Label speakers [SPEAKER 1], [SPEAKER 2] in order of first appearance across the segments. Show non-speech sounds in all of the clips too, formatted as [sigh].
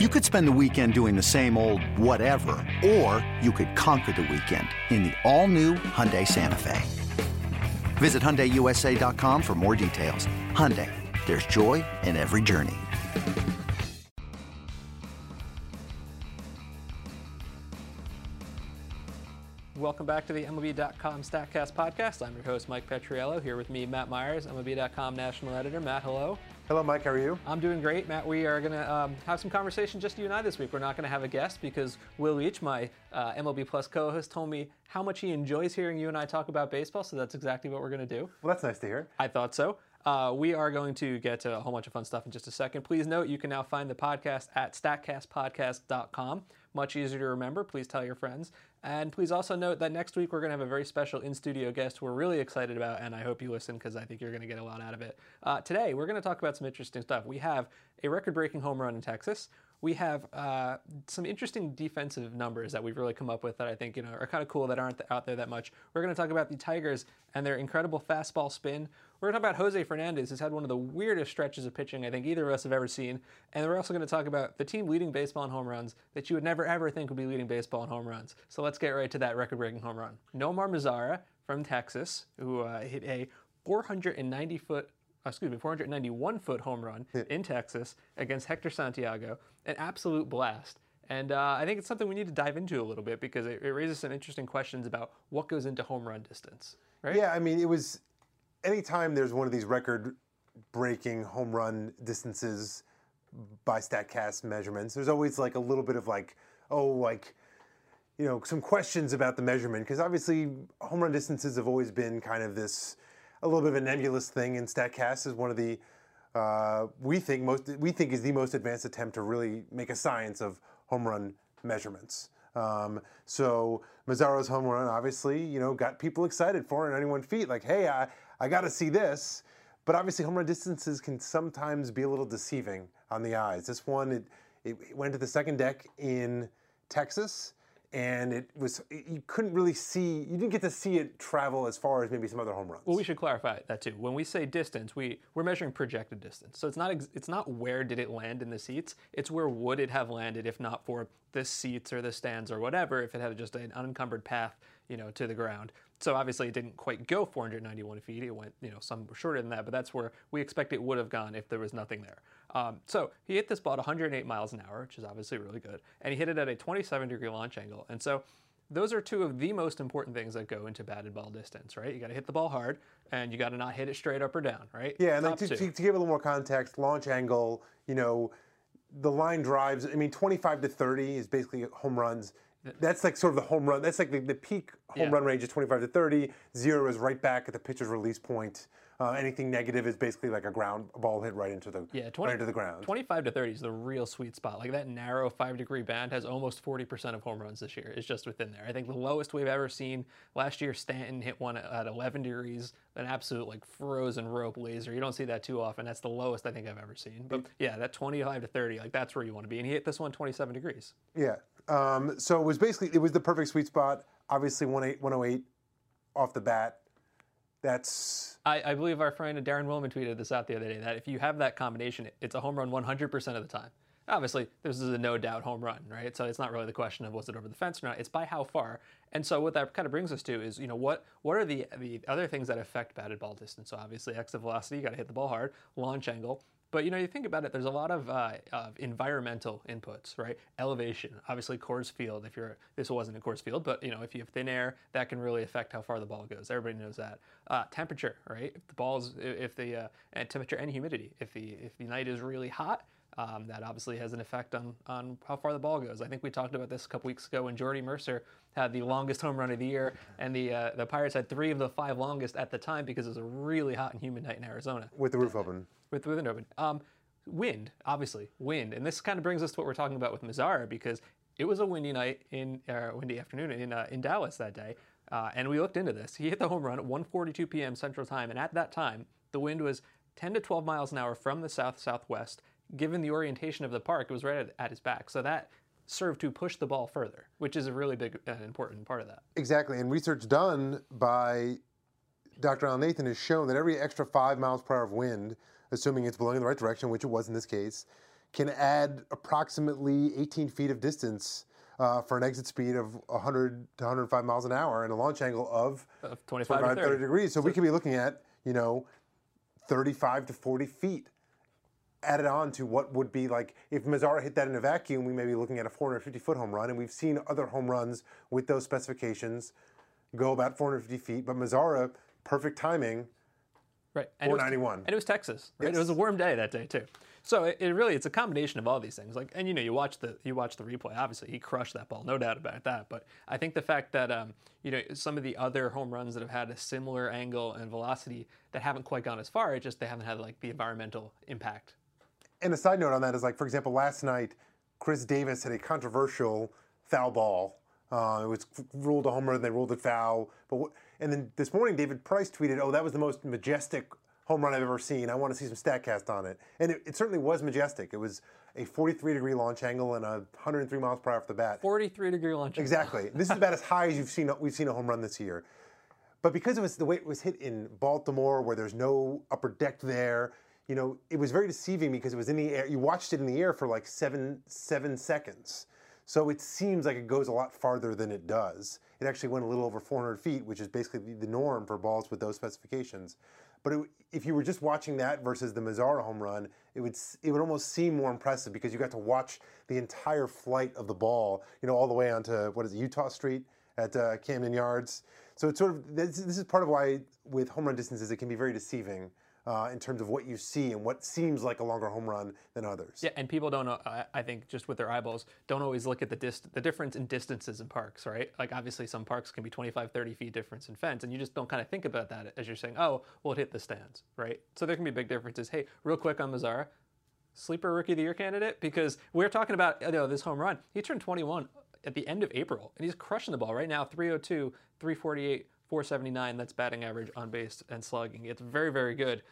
[SPEAKER 1] You could spend the weekend doing the same old whatever, or you could conquer the weekend in the all-new Hyundai Santa Fe. Visit HyundaiUSA.com for more details. Hyundai, there's joy in every journey.
[SPEAKER 2] Welcome back to the MLB.com StatCast podcast. I'm your host, Mike Petriello. Here with me, Matt Myers, MLB.com national editor. Matt, hello.
[SPEAKER 3] Hello, Mike. How are you?
[SPEAKER 2] I'm doing great, Matt. We are going to um, have some conversation, just you and I, this week. We're not going to have a guest because Will Leitch, my uh, MLB Plus co-host, told me how much he enjoys hearing you and I talk about baseball. So that's exactly what we're going to do.
[SPEAKER 3] Well, that's nice to hear.
[SPEAKER 2] I thought so. Uh, we are going to get to a whole bunch of fun stuff in just a second. Please note you can now find the podcast at statcastpodcast.com. Much easier to remember. Please tell your friends. And please also note that next week we're going to have a very special in studio guest we're really excited about, and I hope you listen because I think you're going to get a lot out of it. Uh, today, we're going to talk about some interesting stuff. We have a record breaking home run in Texas. We have uh, some interesting defensive numbers that we've really come up with that I think you know are kind of cool that aren't out there that much. We're going to talk about the Tigers and their incredible fastball spin. We're going to talk about Jose Fernandez, who's had one of the weirdest stretches of pitching I think either of us have ever seen. And we're also going to talk about the team leading baseball in home runs that you would never ever think would be leading baseball in home runs. So let's get right to that record breaking home run. Nomar Mazara from Texas, who uh, hit a 490 foot excuse me, 491 foot home run in Texas against Hector Santiago. An absolute blast. And uh, I think it's something we need to dive into a little bit because it, it, raises some interesting questions about what goes into home run distance, right?
[SPEAKER 3] Yeah, I mean, it was anytime there's one of these record breaking home run distances by StatCast measurements, there's always like a little bit of like, oh, like, you know, some questions about the measurement because obviously home run distances have always been kind of this a little bit of a nebulous thing. in Statcast is one of the uh, we think most we think is the most advanced attempt to really make a science of home run measurements. Um, so Mazara's home run obviously, you know, got people excited. 491 feet, like, hey, I, I got to see this. But obviously, home run distances can sometimes be a little deceiving on the eyes. This one, it, it went to the second deck in Texas, and it was you couldn't really see you didn't get to see it travel as far as maybe some other home runs.
[SPEAKER 2] Well, we should clarify that too. When we say distance, we we're measuring projected distance. So it's not it's not where did it land in the seats. It's where would it have landed if not for the seats or the stands or whatever. If it had just an unencumbered path, you know, to the ground. So obviously it didn't quite go 491 feet. It went, you know, some shorter than that, but that's where we expect it would have gone if there was nothing there. Um, so he hit this ball at 108 miles an hour, which is obviously really good, and he hit it at a 27 degree launch angle. And so those are two of the most important things that go into batted ball distance, right? You got to hit the ball hard, and you got to not hit it straight up or down, right?
[SPEAKER 3] Yeah, and like to, to, to, give a little more context, launch angle, you know, the line drives. I mean, 25 to 30 is basically home runs. That's like sort of the home run. That's like the, the peak home yeah. run range is 25 to 30. Zero is right back at the pitcher's release point. Uh, anything negative is basically like a ground a ball hit right into the yeah 20, right into the ground.
[SPEAKER 2] 25 to 30 is the real sweet spot. Like that narrow five degree band has almost 40% of home runs this year. It's just within there. I think the lowest we've ever seen last year. Stanton hit one at 11 degrees, an absolute like frozen rope laser. You don't see that too often. That's the lowest I think I've ever seen. But yeah, that 25 to 30, like that's where you want to be. And he hit this one 27 degrees.
[SPEAKER 3] Yeah. Um, so it was basically it was the perfect sweet spot. Obviously 108 off the bat. That's.
[SPEAKER 2] I, I, believe our friend Daren Willman tweeted this out the other day that if you have that combination, it's a home run 100% of the time. Obviously, this is a no doubt home run, right? So it's not really the question of was it over the fence or not. It's by how far. And so what that kind of brings us to is, you know, what what are the the other things that affect batted ball distance? So obviously, exit velocity, you got to hit the ball hard, launch angle, but you know, you think about it, there's a lot of, uh, environmental inputs, right? Elevation, obviously Coors Field. If you're this wasn't a Coors Field, but you know, if you have thin air, that can really affect how far the ball goes. Everybody knows that. Uh, temperature, right? If the ball's if the uh, temperature and humidity. If the if the night is really hot, um, that obviously has an effect on, on how far the ball goes. I think we talked about this a couple weeks ago when Jordy Mercer had the longest home run of the year, and the uh, the Pirates had three of the five longest at the time because it was a really hot and humid night in Arizona.
[SPEAKER 3] With the roof open.
[SPEAKER 2] With, with an open. Um, wind, obviously, wind. And this kind of brings us to what we're talking about with Mazara because it was a windy night in, uh, windy afternoon in, uh, in Dallas that day. Uh, and we looked into this. He hit the home run at 1:42 p.m. Central Time, and at that time, the wind was 10 to 12 miles an hour from the south southwest given the orientation of the park, it was right at, at his back. So that served to push the ball further, which is a really big and important part of that.
[SPEAKER 3] Exactly. And research done by Dr. Al Nathan has shown that every extra five miles per hour of wind, assuming it's blowing in the right direction, which it was in this case, can add approximately 18 feet of distance uh, for an exit speed of 100 to 105 miles an hour and a launch angle of
[SPEAKER 2] Of 25 to
[SPEAKER 3] 25
[SPEAKER 2] 30.
[SPEAKER 3] 30 degrees. So, we could be looking at, you know, 35 to 40 feet added on to what would be like if Mazara hit that in a vacuum, we may be looking at a 450 foot home run. And we've seen other home runs with those specifications go about 450 feet. But Mazara, perfect timing.
[SPEAKER 2] Right. And it was-
[SPEAKER 3] 491.
[SPEAKER 2] And it was Texas, right? It was a warm day that day too. So it, it really it's a combination of all these things. Like and you know you watch the you watch the replay. Obviously he crushed that ball, no doubt about that. But I think the fact that um, you know some of the other home runs that have had a similar angle and velocity that haven't quite gone as far, it just they haven't had like the environmental impact.
[SPEAKER 3] And a side note on that is like, for example, last night, Chris Davis had a controversial foul ball. Uh, it was ruled a homer, and they ruled it foul. But and then this morning, David Price tweeted, "Oh, that was the most majestic home run I've ever seen. I want to see some Statcast on it." And it, it certainly was majestic. It was a 43 degree launch angle and a 103 miles per hour off the bat.
[SPEAKER 2] 43 degree launch. angle.
[SPEAKER 3] Exactly. This is about as high as you've seen. We've seen a home run this year. But because it was the way it was hit in Baltimore, where there's no upper deck there, you know, it was very deceiving because it was in the air. You watched it in the air for like seven seven seconds. So it seems like it goes a lot farther than it does. It actually went a little over 400 feet, which is basically the- norm for balls with those specifications. But it, if you were just watching that versus the Mazara home run, it would it would almost seem more impressive because you got to watch the entire flight of the ball, you know, all the way onto what is it, Utah Street at uh, Camden Yards. So it's sort of this, this is part of why with home run distances it can be very deceiving uh, in terms of what you see and what seems like a longer home run than others.
[SPEAKER 2] Yeah, and people don't I think just with their eyeballs, don't always look at the dist- the difference in distances in parks, right? Like obviously some parks can be 25, 30 feet difference in fence, and you just don't kind of think about that as you're saying, oh, well, it hit the stands, right? So there can be big differences. Hey, real quick on Mazara, sleeper rookie of the year candidate because we're talking about you know this home run. He turned 21 at the end of April, and he's crushing the ball right now. 302, 348, 479. That's batting average on base and slugging. It's very, very good.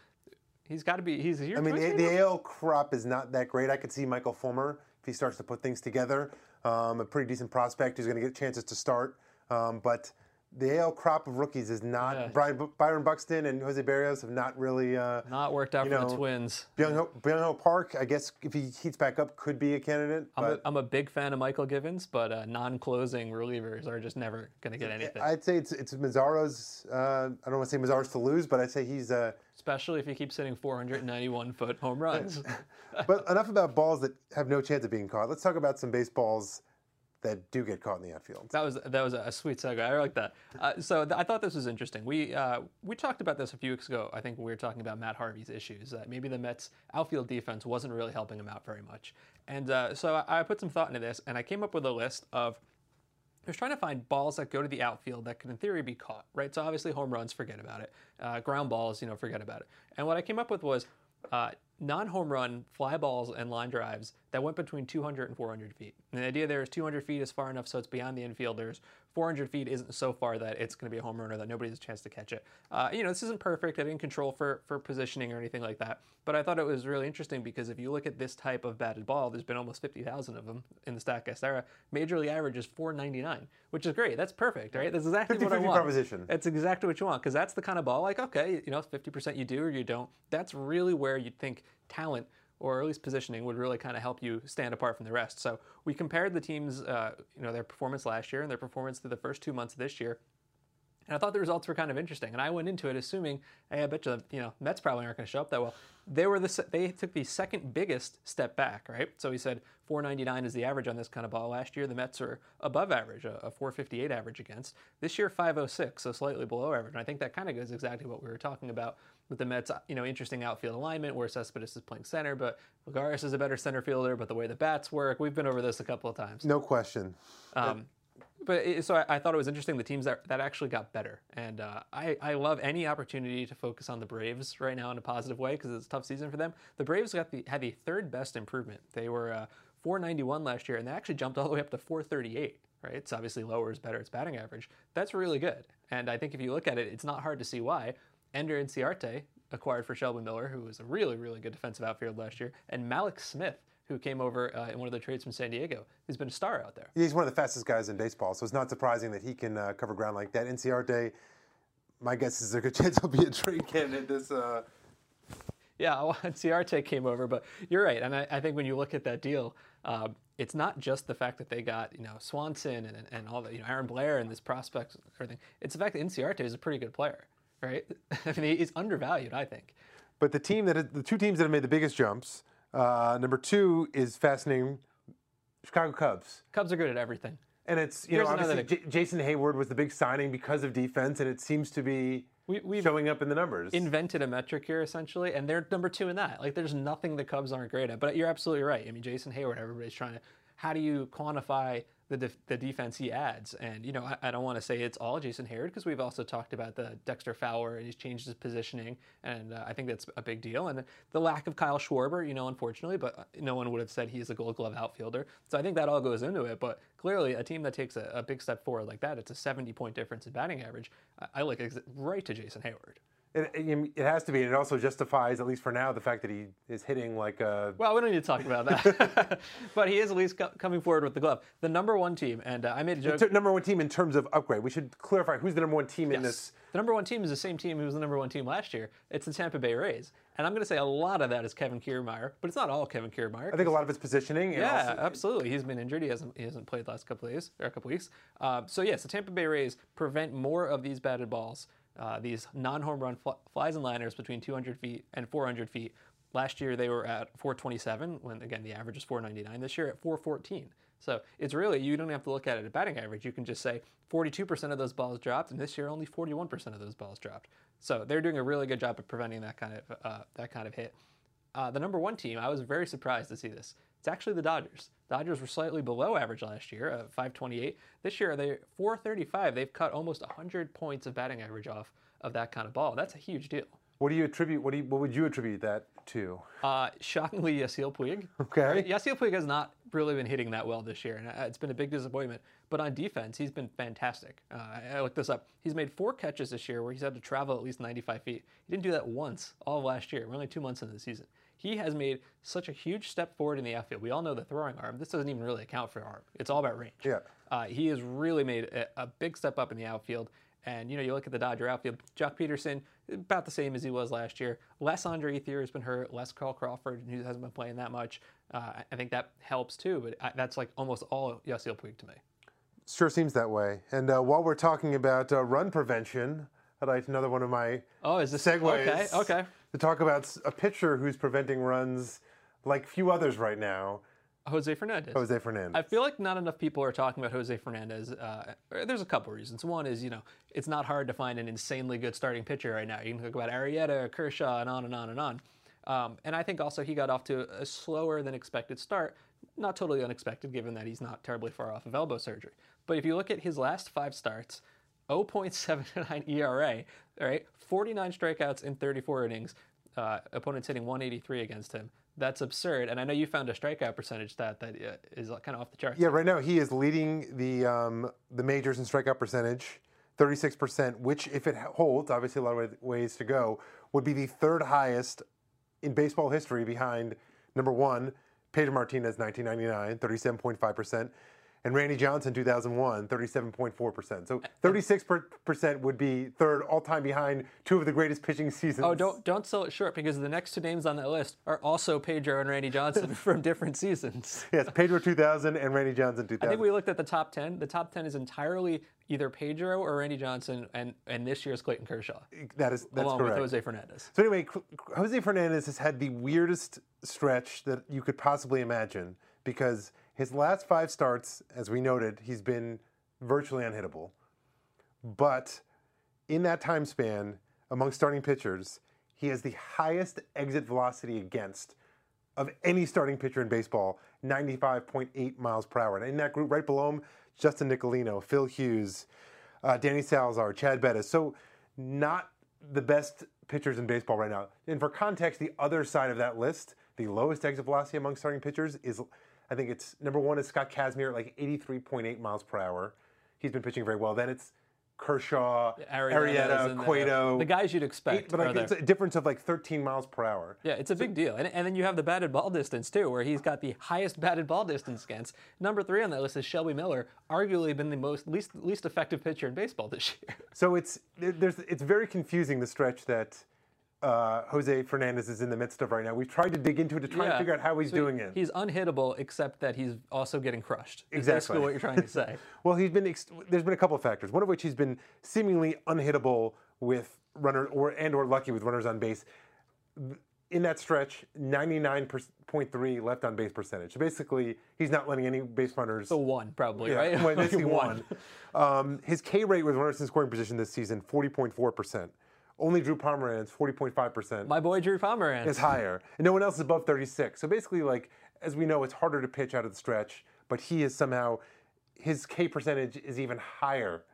[SPEAKER 2] He's got to be. He's here.
[SPEAKER 3] I mean, the? AL crop is not that great. I could see Michael Fulmer if he starts to put things together. Um, a pretty decent prospect who's going to get chances to start. Um, but the AL crop of rookies is not.
[SPEAKER 2] Yeah.
[SPEAKER 3] Brian, Byron Buxton and Jose Berrios have not really. Uh,
[SPEAKER 2] Not worked out for the Twins.
[SPEAKER 3] Byung Ho, Park, I guess, if he heats back up, could be a candidate.
[SPEAKER 2] I'm a, I'm a big fan of Mychal Givens, but uh, non-closing relievers are just never going to get anything.
[SPEAKER 3] I'd say it's it's Mazara's. Uh, I don't want to say Mazara's to lose, but I'd say he's. Uh,
[SPEAKER 2] Especially if he keeps hitting 491 foot home runs. [laughs]
[SPEAKER 3] but enough about balls that have no chance of being caught. Let's talk about some baseballs that do get caught in the outfield.
[SPEAKER 2] That was that was a sweet segue. I like that. Uh, so th- I thought this was interesting. We uh, we talked about this a few weeks ago. I think we were talking about Matt Harvey's issues. That maybe the Mets outfield defense wasn't really helping him out very much. And uh, so I, I put some thought into this, and I came up with a list of. I was trying to find balls that go to the outfield that could, in theory, be caught. Right. So obviously, home runs, forget about it. Uh, ground balls, you know, forget about it. And what I came up with was uh, non-home run fly balls and line drives that went between 200 and 400 feet. And the idea there is 200 feet is far enough so it's beyond the infielders. 400 feet isn't so far that it's going to be a home run or that nobody has a chance to catch it. Uh, you know, this isn't perfect. I didn't control for for positioning or anything like that. But I thought it was really interesting because if you look at this type of batted ball, there's been almost 50,000 of them in the Statcast era. Major League average is 499, which is great. That's perfect, right? That's exactly what I
[SPEAKER 3] 50-50
[SPEAKER 2] want.
[SPEAKER 3] proposition.
[SPEAKER 2] It's exactly what you want because that's the kind of ball. Like, okay, you know, 50% you do or you don't. That's really where you'd think talent or at least positioning would really kind of help you stand apart from the rest. So we compared the teams, uh, you know, their performance last year and their performance through the first two months of this year. And I thought the results were kind of interesting. And I went into it assuming, hey, I bet you, you know, Mets probably aren't going to show up that well. They were the they took the second biggest step back, right? So he said 499 is the average on this kind of ball. Last year the Mets are above average, a, a 458 average against. This year 506, so slightly below average. And I think that kind of goes exactly what we were talking about with the Mets, you know, interesting outfield alignment where Cespedes is playing center, but Lagares is a better center fielder. But the way the bats work, we've been over this a couple of times.
[SPEAKER 3] No question.
[SPEAKER 2] Um, but it, so I, I thought it was interesting the teams that, that actually got better, and uh, I, I love any opportunity to focus on the Braves right now in a positive way because it's a tough season for them. The Braves got the had the third best improvement. They were uh, 491 last year, and they actually jumped all the way up to 438. Right, it's obviously lower is better. It's batting average. That's really good, and I think if you look at it, it's not hard to see why. Ender Inciarte acquired for Shelby Miller, who was a really really good defensive outfielder last year, and Mallex Smith. Who came over uh, in one of the trades from San Diego? Who's been a star out there.
[SPEAKER 3] He's one of the fastest guys in baseball, so it's not surprising that he can uh, cover ground like that. Inciarte, my guess is there's a good chance he'll be a trade candidate this. Uh,
[SPEAKER 2] Yeah, well, [laughs] Ciarte came over, but you're right, and I, I think when you look at that deal, um, it's not just the fact that they got you know Swanson and, and all the you know Aaron Blair and this prospects and everything. It's the fact that Inciarte is a pretty good player, right? [laughs] I mean, he's undervalued, I think.
[SPEAKER 3] But the team that the two teams that have made the biggest jumps. Uh, number two is fascinating. Chicago Cubs.
[SPEAKER 2] Cubs are good at everything.
[SPEAKER 3] And it's you
[SPEAKER 2] Here's
[SPEAKER 3] know obviously J- Jason Heyward was the big signing because of defense, and it seems to be
[SPEAKER 2] We,
[SPEAKER 3] showing up in the numbers.
[SPEAKER 2] invented a metric here essentially, and they're number two in that. Like, there's nothing the Cubs aren't great at. But you're absolutely right. I mean, Jason Heyward, everybody's trying to. How do you quantify the def- the defense he adds? And you know, I, I don't want to say it's all Jason Heyward because we've also talked about the Dexter Fowler and he's changed his positioning, and uh, I think that's a big deal. And the lack of Kyle Schwarber, you know, unfortunately, but no one would have said he's a Gold Glove outfielder. So I think that all goes into it. But clearly, a team that takes a, a big step forward like that, it's a 70 point difference in batting average. I, I look ex- right to Jason Heyward.
[SPEAKER 3] It, it, it has to be, and it also justifies, at least for now, the fact that he is hitting like a.
[SPEAKER 2] Well, we don't need to talk about that. [laughs] but he is at least co- coming forward with the glove. The number one team, and uh, I made a joke.
[SPEAKER 3] t- number one team in terms of upgrade. We should clarify who's the number one team in this.
[SPEAKER 2] The number one team is the same team who was the number one team last year. It's the Tampa Bay Rays. And I'm going to say a lot of that is Kevin Kiermaier, but it's not all Kevin Kiermaier.
[SPEAKER 3] I think a lot of it's positioning.
[SPEAKER 2] Yeah,
[SPEAKER 3] also,
[SPEAKER 2] absolutely. He's been injured. He hasn't he hasn't played the last couple of days or a couple weeks. Uh, so yes, the Tampa Bay Rays prevent more of these batted balls, uh, these non-home run fl- flies and liners between 200 feet and 400 feet. Last year they were at 427, when again the average is 499. This year at 414. So it's really you don't have to look at it at batting average. You can just say 42% of those balls dropped, and this year only 41% of those balls dropped. So they're doing a really good job of preventing that kind of uh, that kind of hit. Uh, the number one team, I was very surprised to see this. It's actually the Dodgers. Dodgers were slightly below average last year, uh, 528. This year they're 435. They've cut almost 100 points of batting average off of that kind of ball. That's a huge deal.
[SPEAKER 3] what do you attribute? What do you, what would you attribute that to?
[SPEAKER 2] Uh, shockingly, Yasiel Puig.
[SPEAKER 3] Okay.
[SPEAKER 2] Yasiel Puig has not really been hitting that well this year, and uh, it's been a big disappointment. But on defense, he's been fantastic. Uh, I I looked this up. He's made four catches this year where he's had to travel at least 95 feet. He didn't do that once all of last year. We're only two months into the season. He has made such a huge step forward in the outfield. We all know the throwing arm. This doesn't even really account for arm. It's all about range.
[SPEAKER 3] Yeah.
[SPEAKER 2] Uh, he has really made a, a big step up in the outfield. And you know, you look at the Dodger outfield. Joc Pederson, about the same as he was last year. Less Andre Ethier has been hurt. Less Carl Crawford, who hasn't been playing that much. Uh, I- think that helps too. But I, that's like almost all Yasiel Puig to me.
[SPEAKER 3] Sure seems that way. And uh, while we're talking about uh, run prevention, I'd like another one of my
[SPEAKER 2] Oh, is this
[SPEAKER 3] segues
[SPEAKER 2] Okay, okay.
[SPEAKER 3] To talk about a pitcher who's preventing runs like few others right now,
[SPEAKER 2] Jose Fernandez.
[SPEAKER 3] Jose Fernandez.
[SPEAKER 2] I feel like not enough people are talking about Jose Fernandez. Uh, there's a couple reasons. One is, you know, it's not hard to find an insanely good starting pitcher right now. You can talk about Arrieta, Kershaw, and on and on and on. Um, and I think also he got off to a slower than expected start. Not totally unexpected, given that he's not terribly far off of elbow surgery. But if you look at his last five starts, 0.79 [laughs] ERA, right, 49 strikeouts in 34 innings. Uh, opponents hitting 183 against him. That's absurd. And I know you found a strikeout percentage stat that uh, is kind of off the charts.
[SPEAKER 3] yeah, right now he is leading the um, the majors in strikeout percentage, 36%, which if it holds, obviously a lot of ways to go, would be the third highest in baseball history behind number one, Pedro Martinez, 1999, 37.5%. And Randy Johnson, 2001, 37.4%. So 36% would be third all time behind two of the greatest pitching seasons.
[SPEAKER 2] Oh, don't don't sell it short because the next two names on that list are also Pedro and Randy Johnson [laughs] from different seasons.
[SPEAKER 3] Yes, Pedro 2000 and Randy Johnson 2000.
[SPEAKER 2] I think we looked at the top 10. The top 10 is entirely either Pedro or Randy Johnson, and, and this year's Clayton Kershaw,
[SPEAKER 3] that is that's
[SPEAKER 2] along
[SPEAKER 3] correct.
[SPEAKER 2] with Jose Fernandez.
[SPEAKER 3] So anyway, Jose Fernandez has had the weirdest stretch that you could possibly imagine because his last five starts, as we noted, he's been virtually unhittable. But in that time span, among starting pitchers, he has the highest exit velocity against of any starting pitcher in baseball, 95.8 miles per hour. And in that group, right below him, Justin Nicolino, Phil Hughes, uh, Danny Salazar, Chad Bettis. So not the best pitchers in baseball right now. And for context, the other side of that list, the lowest exit velocity among starting pitchers is, I think it's number one is Scott Kazmir at like 83.8 miles per hour. He's been pitching very well. Then it's Kershaw,
[SPEAKER 2] Arrieta.
[SPEAKER 3] Cueto.
[SPEAKER 2] The guys you'd expect.
[SPEAKER 3] but
[SPEAKER 2] are
[SPEAKER 3] like, it's a difference of like 13 miles per hour.
[SPEAKER 2] Yeah, it's a big deal. And, and then you have the batted ball distance, too, where he's got the highest batted ball distance against. Number three on that list is Shelby Miller, arguably been the most least least effective pitcher in baseball this [laughs] year.
[SPEAKER 3] So it's there's it's very confusing the stretch that uh, Jose Fernandez is in the midst of right now. We've tried to dig into it to try and figure out how he's
[SPEAKER 2] So he-
[SPEAKER 3] doing it.
[SPEAKER 2] He's unhittable, except that he's also getting crushed.
[SPEAKER 3] Exactly.
[SPEAKER 2] what you're trying to say. [laughs]
[SPEAKER 3] Well, he's been. Ex- there's been a couple of factors. One of which he's been seemingly unhittable with runner or and or lucky with runners on base. In that stretch, 99.3 left on base percentage. So basically, he's not letting any base runners.
[SPEAKER 2] So one, probably,
[SPEAKER 3] Yeah,
[SPEAKER 2] right?
[SPEAKER 3] well, basically [laughs]
[SPEAKER 2] One.
[SPEAKER 3] one. Um, his K rate with runners in scoring position this season, 40.4 percent. Only Drew Pomeranz, 40.5 percent.
[SPEAKER 2] My boy Drew Pomeranz.
[SPEAKER 3] is higher, and no one else is above 36. So basically, like as we know, it's harder to pitch out of the stretch, but he is somehow his K percentage is even higher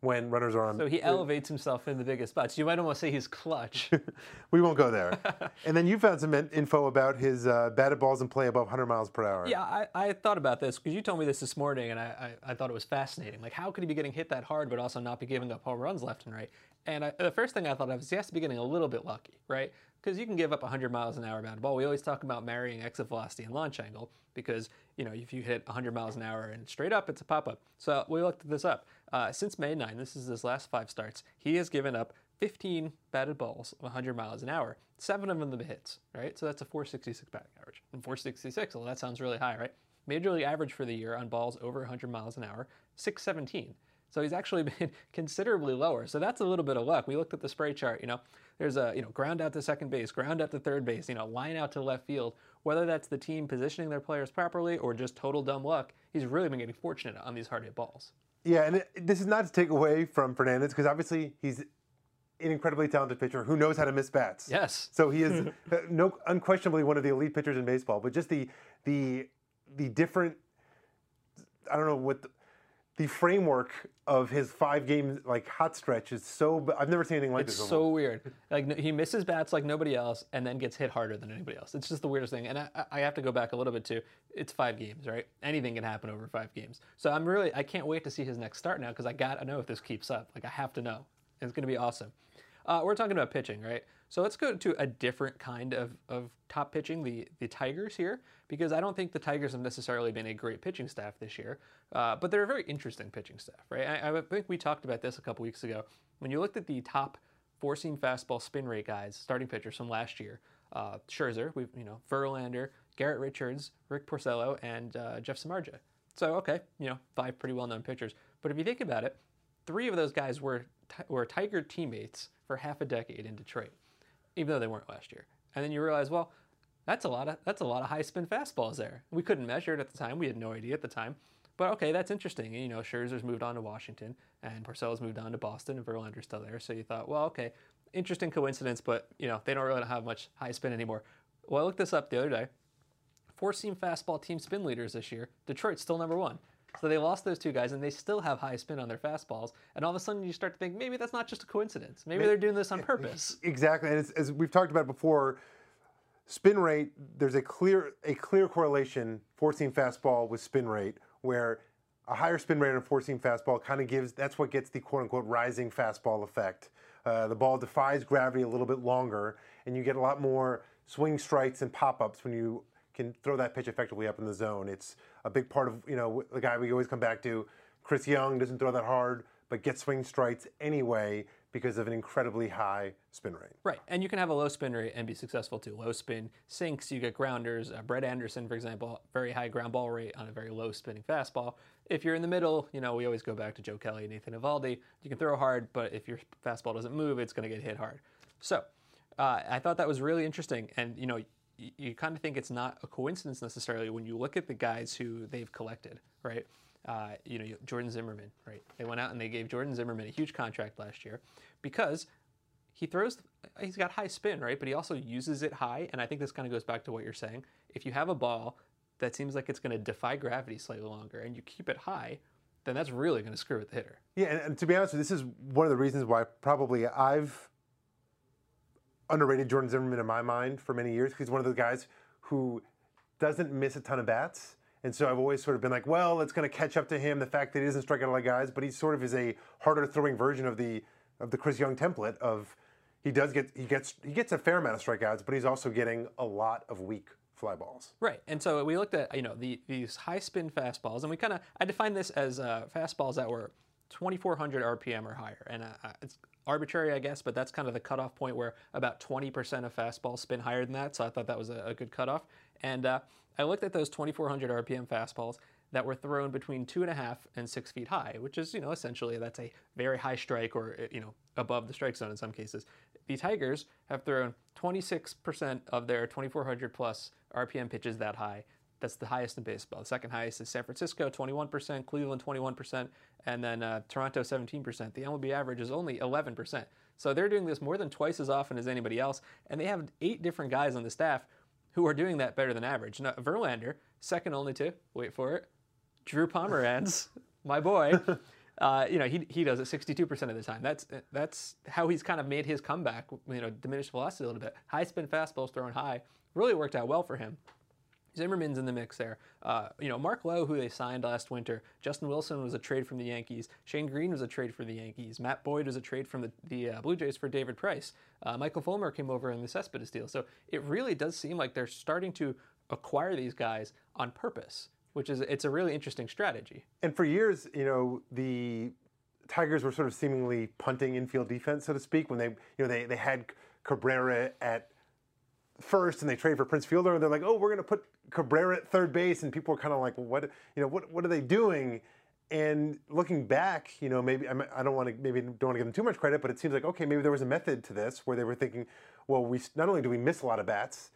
[SPEAKER 3] when runners are on.
[SPEAKER 2] So he elevates himself in the biggest spots. You might almost say he's clutch. [laughs]
[SPEAKER 3] we won't go there. [laughs] and then you found some info about his uh, batted balls and play above 100 miles per hour.
[SPEAKER 2] yeah, I, I thought about this because you told me this this morning, and I, I, I thought it was fascinating. Like, how could he be getting hit that hard, but also not be giving up home runs left and right? And I, the first thing I thought of is he has to be getting a little bit lucky, right? Because you can give up 100 miles an hour batted ball. We always talk about marrying exit velocity and launch angle because you know if you hit 100 miles an hour and straight up, it's a pop up. So we looked this up. Uh, since May 9, this is his last five starts. He has given up 15 batted balls of 100 miles an hour. Seven of them been hits, right? So that's a 466 batting average. And 466, well, that sounds really high, right? Major league average for the year on balls over 100 miles an hour, 617. So he's actually [laughs] been considerably lower. So that's a little bit of luck. We looked at the spray chart, you know, there's a, you know, ground out to second base, ground out to third base, you know, line out to left field. Whether that's the team positioning their players properly or just total dumb luck, he's really been getting fortunate on these hard hit balls.
[SPEAKER 3] Yeah, and it, this is not to take away from Fernandez because obviously he's an incredibly talented pitcher who knows how to miss bats.
[SPEAKER 2] Yes.
[SPEAKER 3] So he is [laughs] uh, no unquestionably one of the elite pitchers in baseball, but just the the the different I don't know what the, the framework of his five game like hot stretch is so I've never seen anything like
[SPEAKER 2] It's
[SPEAKER 3] this.
[SPEAKER 2] It's so weird. Like he misses bats like nobody else, and then gets hit harder than anybody else. It's just the weirdest thing. And I, I have to go back a little bit too. It's five games, right? Anything can happen over five games. So I'm really I can't wait to see his next start now because I gotta know if this keeps up. Like I have to know. It's gonna be awesome. Uh, we're talking about pitching, right? So let's go to a different kind of, of top pitching, the, the Tigers here, because I don't think the Tigers have necessarily been a great pitching staff this year, uh, but they're a very interesting pitching staff, right? I, I think we talked about this a couple weeks ago. When you looked at the top four seam fastball spin rate guys, starting pitchers from last year, uh, Scherzer, we you know Verlander, Garrett Richards, Rick Porcello, and uh, Jeff Samardzija. So okay, you know five pretty well known pitchers. But if you think about it, three of those guys were were Tiger teammates for half a decade in Detroit, even though they weren't last year. And then you realize, well, that's a lot of that's a lot of high spin fastballs there. We couldn't measure it at the time. We had no idea at the time. But okay, that's interesting. You know, Scherzer's moved on to Washington, and Porcello's moved on to Boston, and Verlander's still there. So you thought, well, okay, interesting coincidence, but you know, they don't really have much high spin anymore. Well, I looked this up the other day. Four seam fastball team spin leaders this year. Detroit's still number one. So they lost those two guys, and they still have high spin on their fastballs. And all of a sudden, you start to think maybe that's not just a coincidence. Maybe they're doing this on purpose.
[SPEAKER 3] Exactly, and it's, as we've talked about before, spin rate. There's a clear a clear correlation seam fastball with spin rate, where a higher spin rate on seam fastball kind of gives that's what gets the quote unquote rising fastball effect. Uh, the ball defies gravity a little bit longer, and you get a lot more swing strikes and pop ups when you can throw that pitch effectively up in the zone. It's a big part of you know the guy we always come back to. Chris Young doesn't throw that hard, but gets swing strikes anyway because of an incredibly high spin rate.
[SPEAKER 2] Right, and you can have a low spin rate and be successful too. Low spin sinks, you get grounders. Uh, Brett Anderson, for example, very high ground ball rate on a very low spinning fastball. If you're in the middle, you know we always go back to Joe Kelly, Nathan Eovaldi. You can throw hard, but if your fastball doesn't move, it's going to get hit hard. So uh, I thought that was really interesting, and you know you, you kind of think it's not a coincidence necessarily when you look at the guys who they've collected, right? Uh, you know, Jordan Zimmermann, right? They went out and they gave Jordan Zimmermann a huge contract last year because he throws he's got high spin right but he also uses it high and i think this kind of goes back to what you're saying if you have a ball that seems like it's going to defy gravity slightly longer and you keep it high then that's really going to screw with the hitter
[SPEAKER 3] Yeah, and, and to be honest, this is one of the reasons why probably I've underrated Jordan Zimmerman in my mind for many years. He's one of those guys who doesn't miss a ton of bats. And so I've always sort of been like, well, it's going to catch up to him the fact that he doesn't strike out a lot of guys, but he sort of is a harder throwing version of the of the Chris Young template of he does get he gets he gets a fair amount of strikeouts, but he's also getting a lot of weak fly balls.
[SPEAKER 2] right and so we looked at you know the, these high spin fastballs and we kind of i defined this as uh, fastballs that were 2400 rpm or higher and uh, it's arbitrary, I guess, but that's kind of the cutoff point where about 20% of fastballs spin higher than that. So I thought that was a, a good cutoff. And uh, I looked at those 2,400 RPM fastballs that were thrown between two and a half and six feet high, which is, you know, essentially that's a very high strike or, you know, above the strike zone in some cases. The Tigers have thrown 26% of their 2,400 plus RPM pitches that high. That's the highest in baseball. The second highest is San Francisco, 21%, Cleveland, 21%, and then uh, Toronto, 17%. The MLB average is only 11%. So they're doing this more than twice as often as anybody else, and they have eight different guys on the staff who are doing that better than average. Now, Verlander, second only to, wait for it, Drew Pomeranz, [laughs] my boy. [laughs] Uh, you know, he, he does it 62% of the time. That's that's how he's kind of made his comeback. You know, diminished velocity a little bit. High spin fastballs thrown high really worked out well for him. Zimmermann's in the mix there. Uh, you know, Mark Lowe, who they signed last winter. Justin Wilson was a trade from the Yankees. Shane Greene was a trade for the Yankees. Matt Boyd was a trade from the, the uh, Blue Jays for David Price. Uh, Michael Fulmer came over in the Cespedes deal. So it really does seem like they're starting to acquire these guys on purpose, which is it's a really interesting strategy.
[SPEAKER 3] And for years, you know, the Tigers were sort of seemingly punting infield defense, so to speak, when they, you know, they, they had Cabrera at first and they trade for Prince Fielder and they're like, oh, we're going to put Cabrera at third base, and people were kind of like, well, what, you know, what, what are they doing? And looking back, you know, maybe I don't want to maybe don't want to give them too much credit, but it seems like okay, maybe there was a method to this where they were thinking, well, we not only do we miss a lot of bats,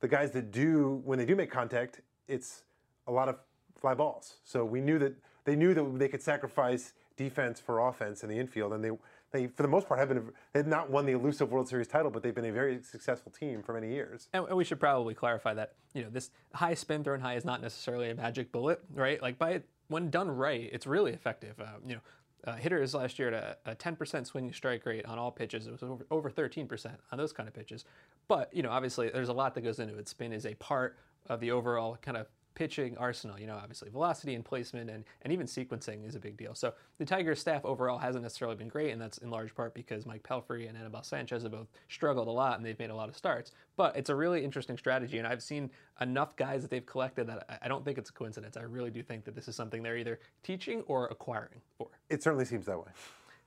[SPEAKER 3] the guys that do when they do make contact, it's a lot of fly balls. So we knew that they knew that they could sacrifice defense for offense in the infield, and they they, for the most part, have been they have not won the elusive World Series title, but they've been a very successful team for many years.
[SPEAKER 2] And, and we should probably clarify that you know this high spin thrown high is not necessarily a magic bullet, right? Like by when done right, it's really effective. Uh, you know. Uh, hitters last year at a, a 10% swinging strike rate on all pitches. It was over, over 13% on those kind of pitches. But, you know, obviously there's a lot that goes into it. Spin is a part of the overall kind of pitching arsenal. You know, obviously velocity and placement and, and even sequencing is a big deal. So the Tigers staff overall hasn't necessarily been great, and that's in large part because Mike Pelfrey and Anibal Sanchez have both struggled a lot and they've made a lot of starts. But it's a really interesting strategy, and I've seen enough guys that they've collected that I don't think it's a coincidence. I really do think that this is something they're either teaching or acquiring for.
[SPEAKER 3] It certainly seems that way.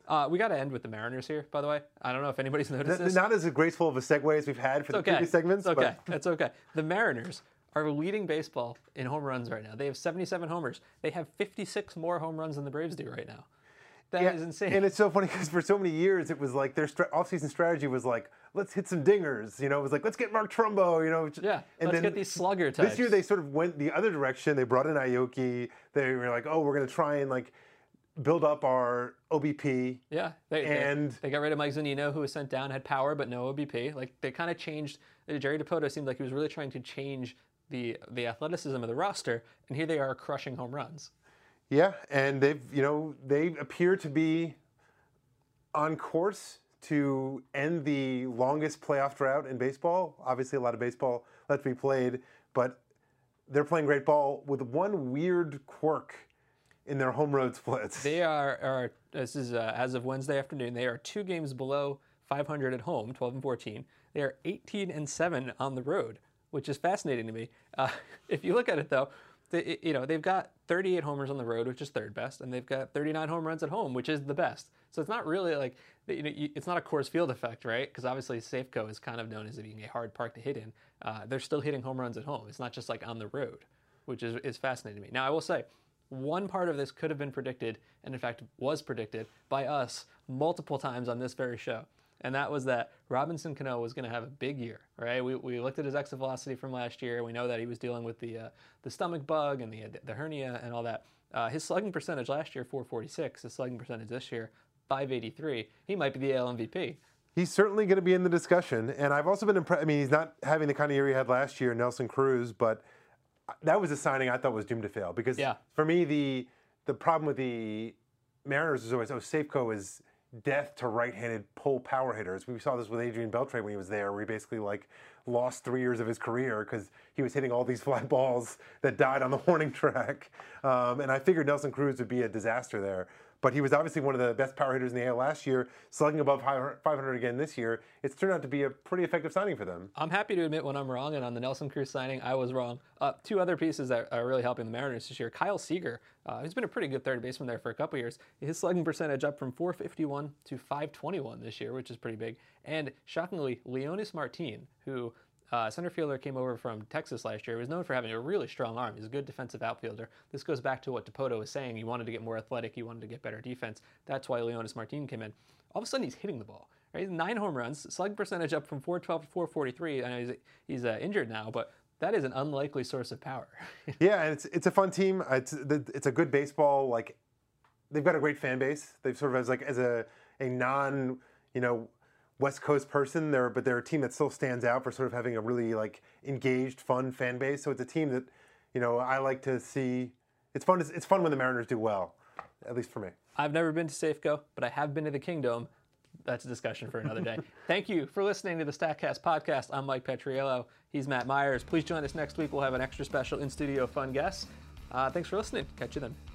[SPEAKER 2] Uh, we got to end with the Mariners here, by the way. I don't know if anybody's [laughs] noticed this.
[SPEAKER 3] Not as graceful of a segue as we've had for it's the okay. previous segments.
[SPEAKER 2] It's okay. That's okay. The Mariners are leading baseball in home runs right now. They have 77 homers. They have 56 more home runs than the Braves do right now. That yeah, is insane.
[SPEAKER 3] And it's so funny because for so many years it was like their st- offseason strategy was like, let's hit some dingers. You know, it was like, let's get Mark Trumbo, you know.
[SPEAKER 2] Yeah, and let's get these slugger types.
[SPEAKER 3] This year they sort of went the other direction. They brought in Aoki. They were like, oh, we're going to try and like build up our OBP.
[SPEAKER 2] Yeah, they, and they, they, got rid of Mike Zunino, who was sent down, had power but no OBP. Like they kind of changed. Jerry Dipoto seemed like he was really trying to change the the athleticism of the roster, and here they are crushing home runs.
[SPEAKER 3] Yeah, and they've you know they appear to be on course to end the longest playoff drought in baseball. Obviously, a lot of baseball left to be played, but they're playing great ball with one weird quirk in their home road splits.
[SPEAKER 2] They are, are this is uh, as of Wednesday afternoon. They are two games below 500 at home, 12 and 14. They are 18 and 7 on the road which is fascinating to me. Uh, [laughs] if you look at it though, they, you know they've got 38 homers on the road, which is third best, and they've got 39 home runs at home, which is the best. So it's not really like you know it's not a Coors Field effect, right? Because obviously Safeco is kind of known as being a hard park to hit in. Uh, they're still hitting home runs at home. It's not just like on the road, which is is fascinating to me. Now I will say. One part of this could have been predicted, and in fact was predicted by us multiple times on this very show and that was that Robinson Cano was going to have a big year, right? We, we looked at his exit velocity from last year. We know that he was dealing with the uh, the stomach bug and the the hernia and all that. Uh, his slugging percentage last year 446. His slugging percentage this year 583. He might be the AL MVP.
[SPEAKER 3] He's certainly going to be in the discussion, and I've also been impressed. I mean, he's not having the kind of year he had last year, Nelson Cruz, but that was a signing I thought was doomed to fail because yeah. for me the the problem with the Mariners is always oh Safeco is death to right-handed pull power hitters. We saw this with Adrian Beltre when he was there, where he basically like lost three years of his career because he was hitting all these [laughs] fly balls that died on the [laughs] warning track. Um, and I figured Nelson Cruz would be a disaster there. But he was obviously one of the best power hitters in the AL last year, slugging above 500 again this year. It's turned out to be a pretty effective signing for them.
[SPEAKER 2] I'm happy to admit when I'm wrong, and on the Nelson Cruz signing, I was wrong. Uh, two other pieces that are really helping the Mariners this year. Kyle Seager, uh, he's been a pretty good third baseman there for a couple years. His slugging percentage up from 451 to 521 this year, which is pretty big. And shockingly, Leonys Martin, who uh, center fielder came over from Texas last year. He was known for having a really strong arm. He's a good defensive outfielder. This goes back to what Dipoto was saying. He wanted to get more athletic. He wanted to get better defense. That's why Leonys Martin came in. All of a sudden, he's hitting the ball. Right? Nine home runs, slug percentage up from 412 to 443. I know he's, he's uh, injured now, but that is an unlikely source of power. [laughs]
[SPEAKER 3] yeah, and it's it's a fun team. It's it's a good baseball. Like they've got a great fan base. They've sort of as like as a a non you know West Coast person, there, but they're a team that still stands out for sort of having a really like engaged, fun fan base. So it's a team that, you know, I like to see. It's fun. It's fun when the Mariners do well, at least for me.
[SPEAKER 2] I've never been to Safeco, but I have been to the Kingdome. That's a discussion for another day. [laughs] Thank you for listening to the Statcast podcast. I'm Mike Petriello. He's Matt Myers. Please join us next week. We'll have an extra special in studio fun guest. Uh, thanks for listening. Catch you then.